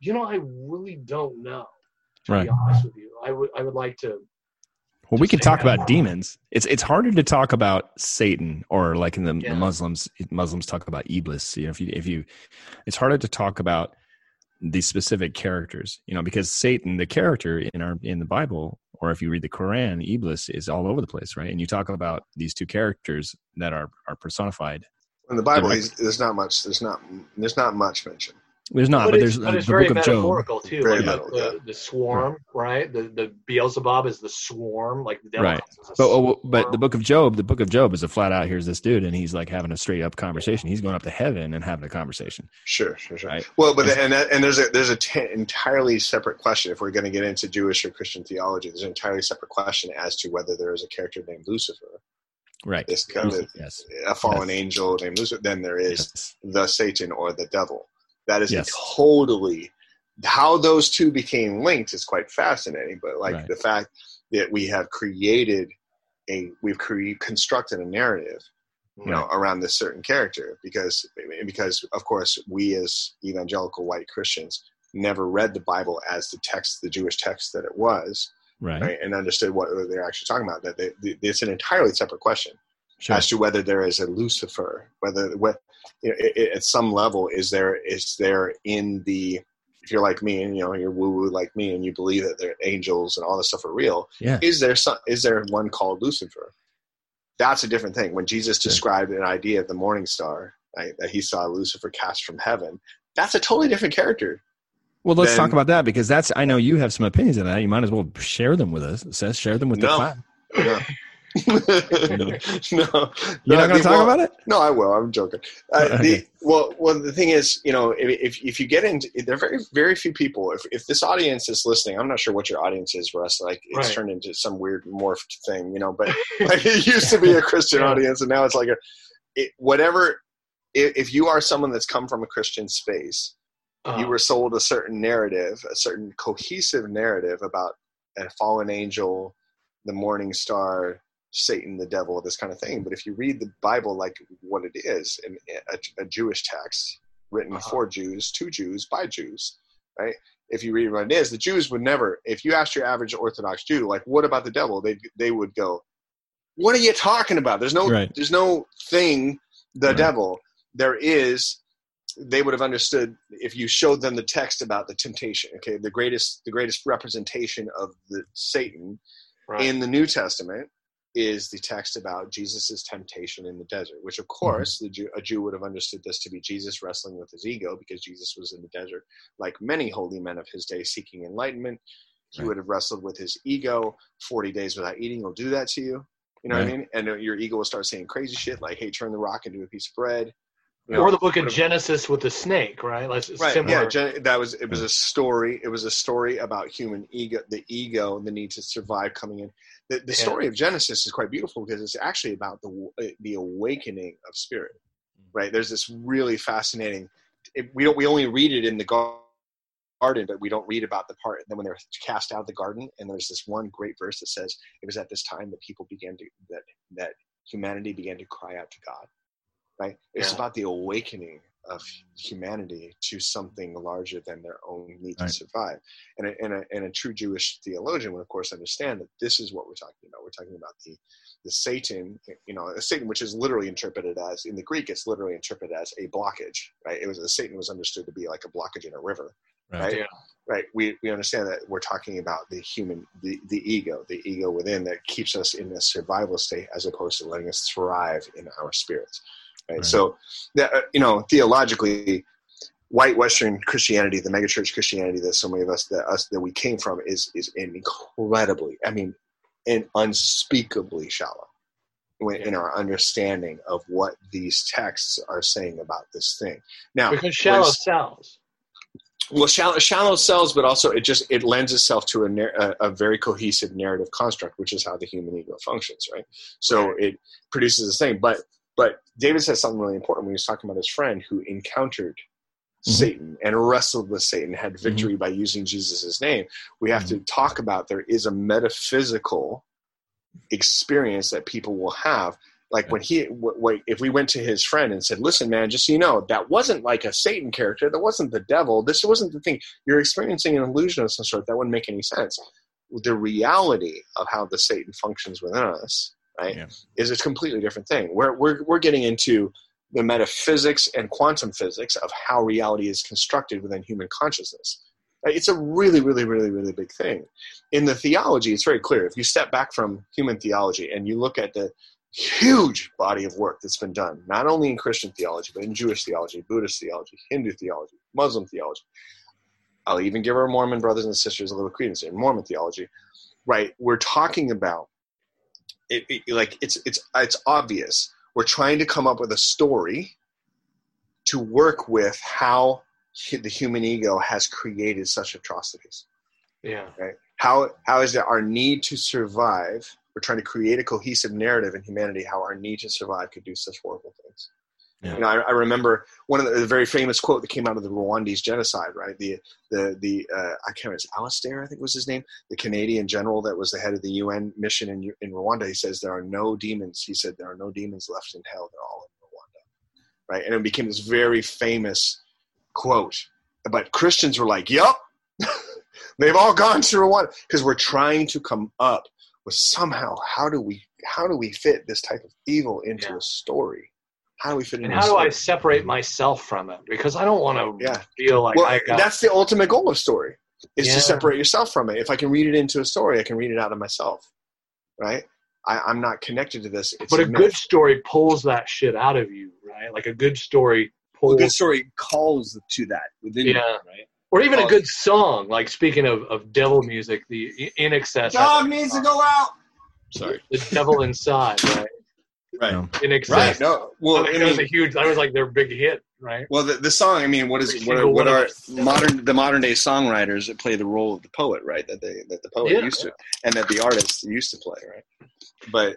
you know? I really don't know. To Right. be honest with you, I would I would like to. Well, we can talk about demons. It's it's harder to talk about Satan or like in the, Yeah. the Muslims Muslims talk about Iblis. You know, if you if you, it's harder to talk about these specific characters. You know, because Satan, the character in our in the Bible, or if you read the Quran, Iblis is all over the place, right? And you talk about these two characters that are are personified. In the Bible, there's not much. There's not. There's not much mentioned. There's not, but, it's, there's but uh, it's the very book of Job. metaphorical too. Very Like metal, the, the, the swarm, right? The the Beelzebub is the swarm, like the devil. Right. comes as a But oh, but the book of Job, the book of Job is a flat out. Here's this dude, and he's like having a straight up conversation. He's going up to heaven and having a conversation. Sure, sure, sure. Right. Well, but and that, and there's a there's a t- entirely separate question if we're going to get into Jewish or Christian theology. There's an entirely separate question as to whether there is a character named Lucifer, Right. this kind of Yes. a fallen Yes. angel named Lucifer. Then there is Yes. the Satan or the devil. That is Yes. totally how those two became linked is quite fascinating. But like Right. the fact that we have created a we've cre- constructed a narrative you know around this certain character because because of course we as evangelical white christians never read the bible as the text the jewish text that it was Right. right, and understood what they're actually talking about that they, it's an entirely separate question Sure. as to whether there is a lucifer whether what you know, i i- at some level is there is there in the if you're like me and you know you're woo woo like me and you believe that there angels and all this stuff are real Yeah. is there some is there one called lucifer that's a different thing when jesus Sure. described an idea of the morning star right, that he saw lucifer cast from heaven that's a totally different character Well, let's talk about that because that's. I know you have some opinions on that. You might as well share them with us. Seth, share them with the No. class. no *laughs* *laughs* no, no You're not going to talk well, about it. No, I will. I'm joking. Uh, Okay. the, well, well, the thing is, you know, if, if if you get into, there are very very few people. If if this audience is listening, I'm not sure what your audience is, Russ. Like it's Right. turned into some weird morphed thing, you know. But *laughs* like it used to be a Christian Yeah. audience, and now it's like a it, whatever. If, if you are someone that's come from a Christian space, Uh, you were sold a certain narrative, a certain cohesive narrative about a fallen angel, the morning star, Satan, the devil, this kind of thing. But if you read the Bible like what it is, in a, a Jewish text written Uh-huh. for Jews, to Jews, by Jews, right? If you read what it is, the Jews would never. If you asked your average Orthodox Jew, like, "What about the devil?" They they would go, "What are you talking about? There's no Right. there's no thing, the Right. devil. There is." They would have understood if you showed them the text about the temptation. Okay, the greatest the greatest representation of the Satan right. in the New Testament is the text about Jesus' temptation in the desert, which of Mm-hmm. course the Jew, a Jew would have understood this to be Jesus wrestling with his ego because Jesus was in the desert, like many holy men of his day seeking enlightenment. He Right. would have wrestled with his ego. Forty days without eating will do that to you. You know what I mean? And uh, your ego will start saying crazy shit like, "Hey, turn the rock into a piece of bread." You or the book of whatever. Genesis with the snake, right? Like Right. similar. Yeah. Gen- that was it. Was a story. It was a story about human ego, the ego, and the need to survive coming in. The, the Yeah. story of Genesis is quite beautiful because it's actually about the eh, the awakening of spirit. Mm-hmm. Right. There's this really fascinating. It, we don't. We only read it in the garden, but we don't read about the part. Then when they're cast out of the garden, and there's this one great verse that says, "It was at this time that people began to that that humanity began to cry out to God." Right. It's Yeah. about the awakening of humanity to something larger than their own need Right. to survive. And a, and, a, and a true Jewish theologian would, of course, understand that this is what we're talking about. We're talking about the the Satan, you know, a Satan, which is literally interpreted as in the Greek, it's literally interpreted as a blockage, right? It was a Satan was understood to be like a blockage in a river, right? Yeah. Right. We we understand that we're talking about the human, the the ego, the ego within that keeps us in a survival state as opposed to letting us thrive in our spirits. Right. Right. So, that, uh, you know, theologically, white Western Christianity, the megachurch Christianity that so many of us that us that we came from is is incredibly, I mean, and unspeakably shallow when- in our understanding of what these texts are saying about this thing. Now, Because shallow sells. well, shallow, shallow cells, but also it just it lends itself to a, a, a very cohesive narrative construct, which is how the human ego functions, right? So it produces this thing. But but David says something really important when he was talking about his friend who encountered mm-hmm. Satan and wrestled with Satan, had mm-hmm. victory by using Jesus' name. We have to mm-hmm. talk about there is a metaphysical experience that people will have. Like when he, w- w- if we went to his friend and said, "Listen, man, just so you know, that wasn't like a Satan character. That wasn't the devil. This wasn't the thing. You're experiencing an illusion of some sort. That wouldn't make any sense." The reality of how the Satan functions within us, right, Yeah. is a completely different thing. We're we're we're getting into the metaphysics and quantum physics of how reality is constructed within human consciousness. It's a really, really, really, really big thing. In the theology, it's very clear. If you step back from human theology and you look at the huge body of work that's been done, not only in Christian theology, but in Jewish theology, Buddhist theology, Hindu theology, Muslim theology. I'll even give our Mormon brothers and sisters a little credence in Mormon theology. Right? We're talking about it, it like it's it's it's obvious. We're trying to come up with a story to work with how the human ego has created such atrocities. Yeah. right? How how is it our need to survive? We're trying to create a cohesive narrative in humanity how our need to survive could do such horrible things Yeah. you know I, I remember one of the, the very famous quote that came out of the rwandese genocide right? The the the uh, i can't remember it's alistair i think was his name? The canadian general that was the head of the un mission in, in rwanda he says there are no demons he said there are no demons left in hell they're all in rwanda right? And it became this very famous quote. But christians were like yup *laughs* they've all gone to rwanda because we're trying to come up with somehow how do we how do we fit this type of evil into Yeah. a story how do we fit it And how a do I separate myself from it? Because I don't want to Yeah. feel like well, I got. that's the ultimate goal of story is Yeah. to separate yourself from it. If I can read it into a story, I can read it out of myself, right? I, I'm not connected to this. It's but a myth. good story pulls that shit out of you, right? Like a good story pulls, Well, good story calls to that within you, Yeah. right? or even a Oh. good song. Like speaking of, of devil music, the INXS, Dog needs to go out. Sorry. the devil inside, right? Right. No. INXS. right? No, well, that I was a huge. That was like their big hit, right? well, the, the song. I mean, what is Every what are, what are of modern the modern day songwriters that play the role of the poet, right? That they that the poet Yeah. used to, and that the artists used to play, right? But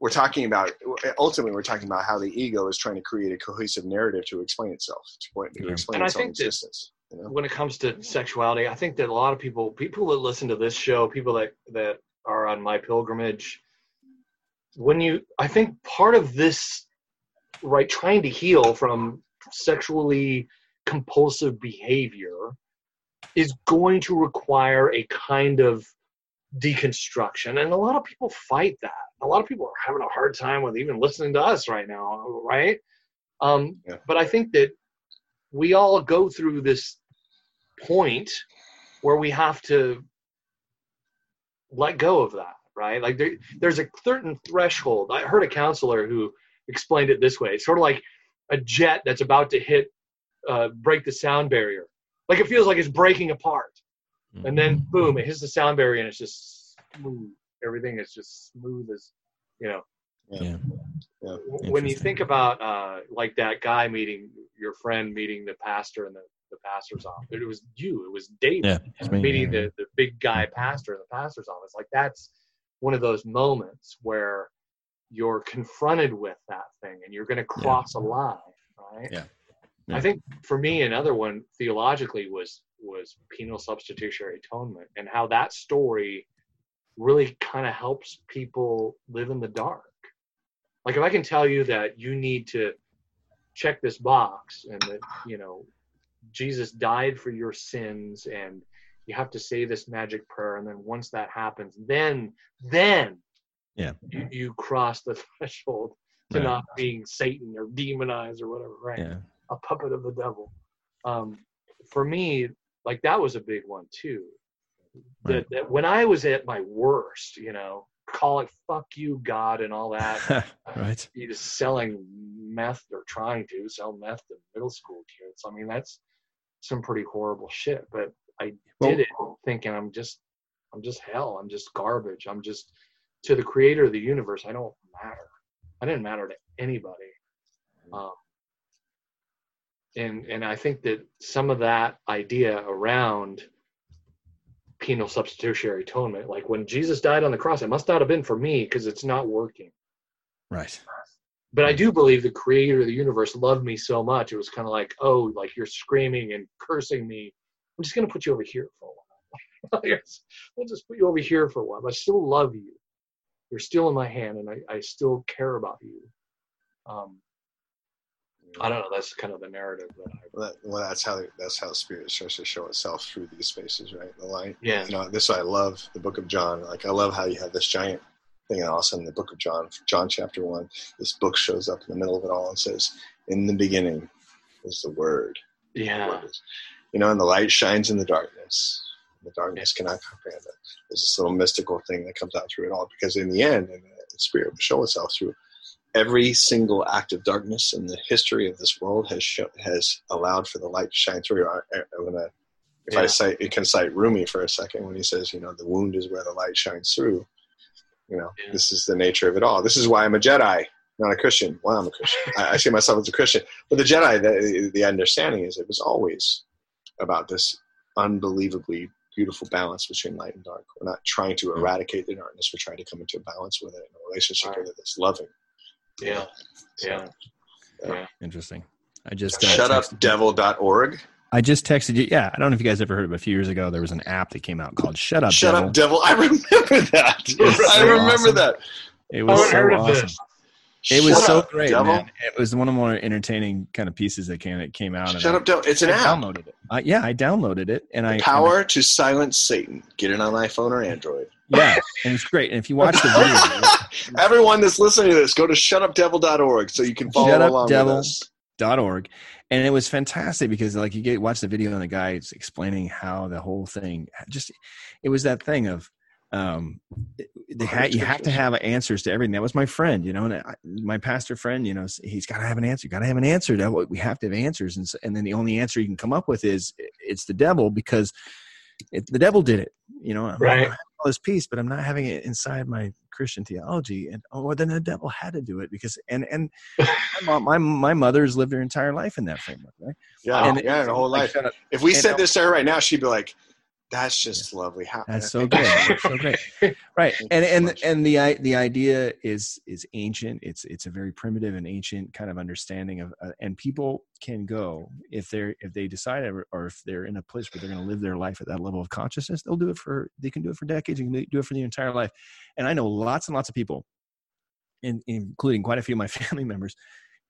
we're talking about ultimately we're talking about how the ego is trying to create a cohesive narrative to explain itself, to, point, to Yeah. explain And I its own think that- existence. You know? when it comes to sexuality, I think that a lot of people, people that listen to this show, people that that are on my pilgrimage, when you, I think part of this, right, trying to heal from sexually compulsive behavior is going to require a kind of deconstruction, and a lot of people fight that. A lot of people are having a hard time with even listening to us right now, right? Um, Yeah. But I think that we all go through this point where we have to let go of that, right? Like there, there's a certain threshold. I heard a counselor who explained it this way: it's sort of like a jet that's about to hit, uh, break the sound barrier. Like it feels like it's breaking apart, and then boom, it hits the sound barrier, and it's just smooth. Everything is just smooth as, you know. Yeah. When you think about uh, like that guy meeting your friend meeting the pastor in the, the pastor's office, it was you. It was David Yeah. it's me, meeting yeah. the, the big guy pastor in the pastor's office. Like that's one of those moments where you're confronted with that thing and you're going to cross a line, right? Yeah. I think for me, another one theologically was was penal substitutionary atonement and how that story really kind of helps people live in the dark. Like if I can tell you that you need to check this box and that you know Jesus died for your sins and you have to say this magic prayer and then once that happens then then Yeah. you, you cross the *laughs* threshold to not being Satan or demonized or whatever right Yeah. a puppet of the devil um for me like that was a big one too that, Right. that when I was at my worst you know call it fuck you God and all that *laughs* right. he was selling meth or trying to sell meth to middle school kids. I mean, that's some pretty horrible shit. But I Well- did it thinking I'm just, I'm just hell. I'm just garbage. I'm just to the creator of the universe. I don't matter. I didn't matter to anybody. Um, and and I think that some of that idea around penal substitutionary atonement, like when Jesus died on the cross, it must not have been for me because it's not working Right. but I do believe the creator of the universe loved me so much. It was kind of like, oh, like you're screaming and cursing me. I'm just gonna put you over here for a while. *laughs* we'll just put you over here for a while. I still love you. You're still in my hand, and I, I still care about you. Um, I don't know. That's kind of the narrative that I. Well, that, well, that's how that's how spirit starts to show itself through these spaces, right? The light. Yeah. You know, this I love the Book of John. Like, I love how you have this giant thing, and also in the Book of John, John chapter one, this book shows up in the middle of it all and says, "In the beginning was the Word." The Yeah. Word is- You know, and the light shines in the darkness. The darkness cannot comprehend it. There's this little mystical thing that comes out through it all, because in the end, and the spirit will show itself through every single act of darkness in the history of this world has show, has allowed for the light to shine through. I, I, I'm gonna, if I cite, it can cite Rumi for a second when he says, you know, the wound is where the light shines through. You know, Yeah. this is the nature of it all. This is why I'm a Jedi, not a Christian. Why I'm a Christian. *laughs* I, I see myself as a Christian. But the Jedi, the, the understanding is it was always about this unbelievably beautiful balance between light and dark. We're not trying to eradicate the darkness. We're trying to come into a balance with it in a relationship Right. with it that's loving. Yeah. So, Yeah. Yeah. Interesting. I just uh, Shut up, devil.org. I just texted you. Yeah, I don't know if you guys ever heard of it. A few years ago, there was an app that came out called Shut Up Shut Devil. up, devil. I remember that. was I so remember awesome. that. It was haven't so heard of awesome. this. It was so up, great, devil. man. It was one of the more entertaining kind of pieces that came that came out. and Shut I, up, devil. It's an I app. downloaded it. Uh, yeah, I downloaded it, and I and I- Power to silence Satan. Get it on iPhone or Android. yeah, and it's great. And if you watch the video, *laughs* Everyone that's listening to this, go to shutupdevil.org so you can follow Shut Up along Devil. with us. dot org and it was fantastic because like you get watch the video and the guy's explaining how the whole thing just it was that thing of um they had you have to have answers to everything that was my friend you know and I, my pastor friend you know he's got to have an answer got to have an answer to what we have to have answers and, so, and then the only answer you can come up with is it's the devil because it, the devil did it you know I'm, Right. All this peace but i'm not having it inside my christian theology and oh well, then the devil had to do it because and and my, mom, my my mother's lived her entire life in that framework right Yeah, and yeah, the whole like, life. If we and- said this to her right now, she'd be like, "That's just lovely." How, That's so *laughs* good. That's so great. Right. And and and the the idea is is ancient. It's it's a very primitive and ancient kind of understanding of uh, and people can go if they're if they decide or, or if they're in a place where they're going to live their life at that level of consciousness, they'll do it for they can do it for decades. You can do it for the entire life. And I know lots and lots of people, in, including quite a few of my *laughs* family members.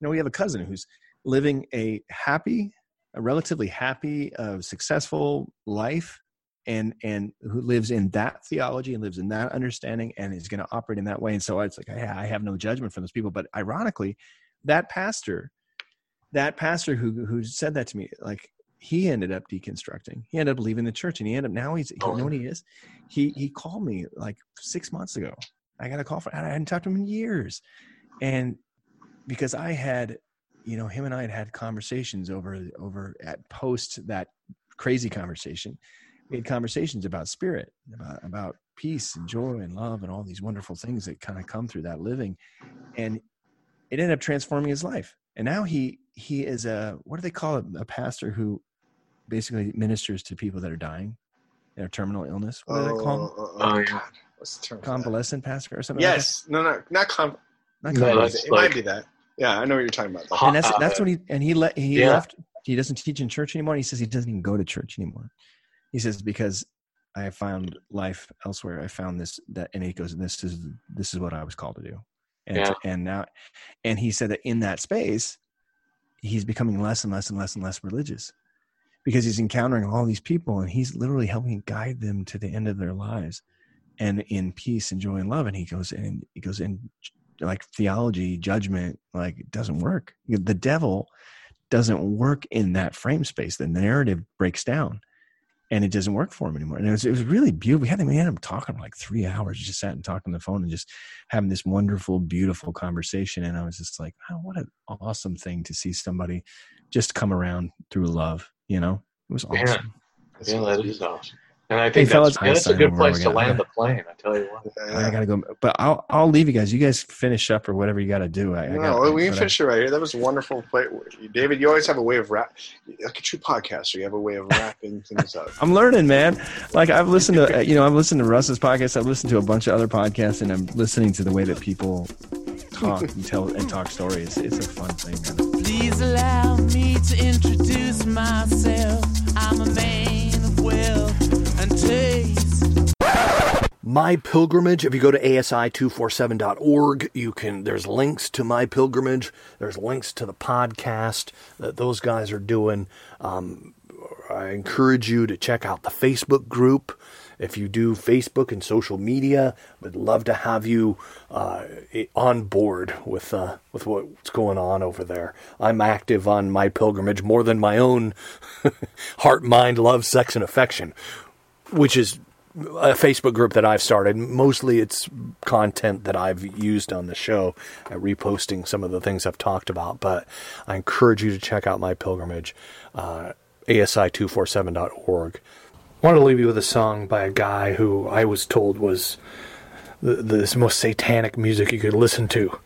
You know, we have a cousin who's living a happy, a relatively happy, uh, successful life and and who lives in that theology and lives in that understanding and is going to operate in that way. And so it's like I, have no judgment from those people. But ironically that pastor that pastor who who said that to me like he ended up deconstructing. He ended up leaving the church and he ended up now he's you know what he is? He he called me like six months ago. I got a call from i hadn't talked to him in years. And because i had you know him and i had had conversations over over at post that crazy conversation we had conversations about spirit about about peace and joy and love and all these wonderful things that kind of come through that living and it ended up transforming his life and now he he is a what do they call it a pastor who basically ministers to people that are dying their terminal illness what do they call them oh, Oh, yeah. God. What's the term? convalescent pastor or something Yes. No, no, not con. like that? Not No, convalescent. that's it like- might be that. Yeah, I know what you're talking about. Huh. and that's Uh, that's what he and he let he yeah. left he doesn't teach in church anymore he says he doesn't even go to church anymore he says because i found life elsewhere i found this that and he goes this is this is what i was called to do. And Yeah. and now and he said that in that space he's becoming less and less and less and less religious because he's encountering all these people and he's literally helping guide them to the end of their lives and in peace and joy and love. And he goes and he goes in like theology judgment like it doesn't work. The devil doesn't work in that frame space. The narrative breaks down and it doesn't work for him anymore. And it was, it was really beautiful. We had, we had him talking for like three hours. Just sat and talked on the phone and just having this wonderful beautiful conversation. And i was just like oh, what an awesome thing to see somebody just come around through love you know? It was Yeah. awesome. Yeah, that is awesome. And I think fellas, that's, yeah, that's a good place to land the plane. I tell you what. I gotta go, but I'll I'll leave you guys. You guys finish up or whatever you got to do. I, I No, gotta, we can but I- finish it right here. That was a wonderful play. David, you always have a way of wrap, like a true podcaster. You have a way of wrapping *laughs* things up. I'm learning, man. Like I've listened to, uh, you know, I've listened to Russ's podcast. I've listened to a bunch of other podcasts, and I'm listening to the way that people talk and tell and talk stories. It's a fun thing. Man. Please allow me to introduce myself. I'm a man of wealth and taste. My pilgrimage. If you go to asi247.org, you can. There's links to my pilgrimage. There's links to the podcast that those guys are doing. Um, I encourage you to check out the Facebook group. If you do Facebook and social media, would love to have you uh, on board with uh, with what's going on over there. I'm active on my pilgrimage more than my own *laughs* heart, mind, love, sex, and affection, which is a Facebook group that I've started. Mostly it's content that I've used on the show, uh, reposting some of the things I've talked about. But I encourage you to check out my pilgrimage, uh, asi247.org. I wanted to leave you with a song by a guy who I was told was the, the most satanic music you could listen to.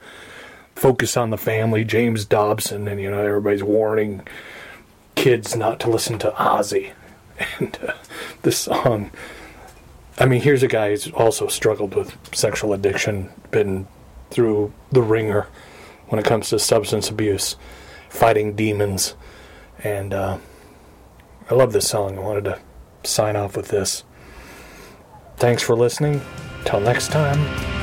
Focus on the family, James Dobson, and you know everybody's warning kids not to listen to Ozzy. And uh, this song, I mean, here's a guy who's also struggled with sexual addiction, been through the ringer when it comes to substance abuse, fighting demons, and uh, I love this song. I wanted to sign off with this. Thanks for listening. Till next time.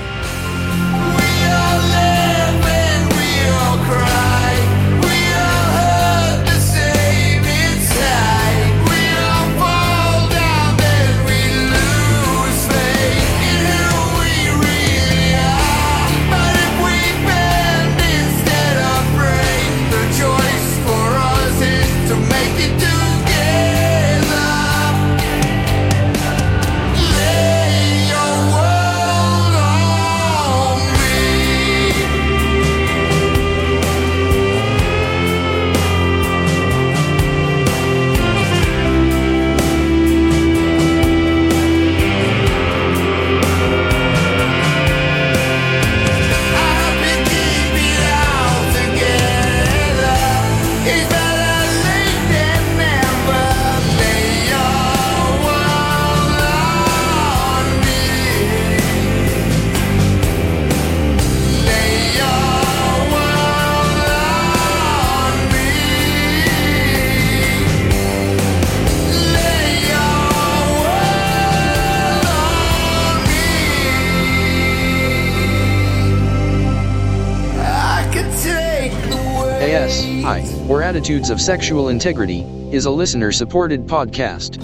Attitudes of Sexual Integrity, is a listener supported podcast.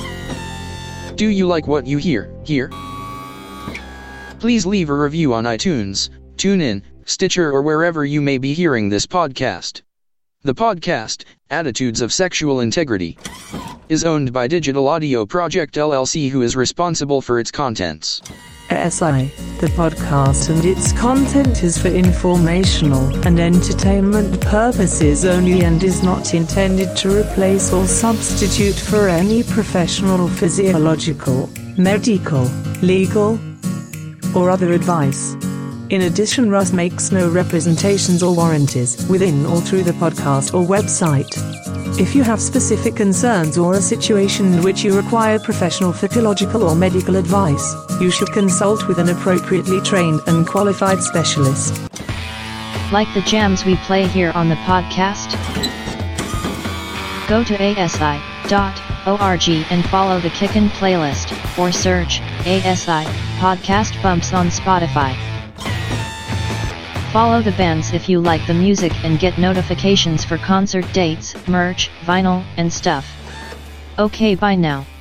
Do you like what you hear here? Please leave a review on iTunes, TuneIn, Stitcher, or wherever you may be hearing this podcast. The podcast, Attitudes of Sexual Integrity, is owned by Digital Audio Project LLC, who is responsible for its contents. SI, the podcast and its content is for informational and entertainment purposes only and is not intended to replace or substitute for any professional physiological, medical, legal, or other advice. In addition, Russ makes no representations or warranties within or through the podcast or website. If you have specific concerns or a situation in which you require professional physiological or medical advice, you should consult with an appropriately trained and qualified specialist. Like the jams we play here on the podcast? Go to asi.org and follow the Kickin' playlist, or search ASI Podcast Bumps on Spotify. Follow the bands if you like the music and get notifications for concert dates, merch, vinyl, and stuff. Okay, bye now.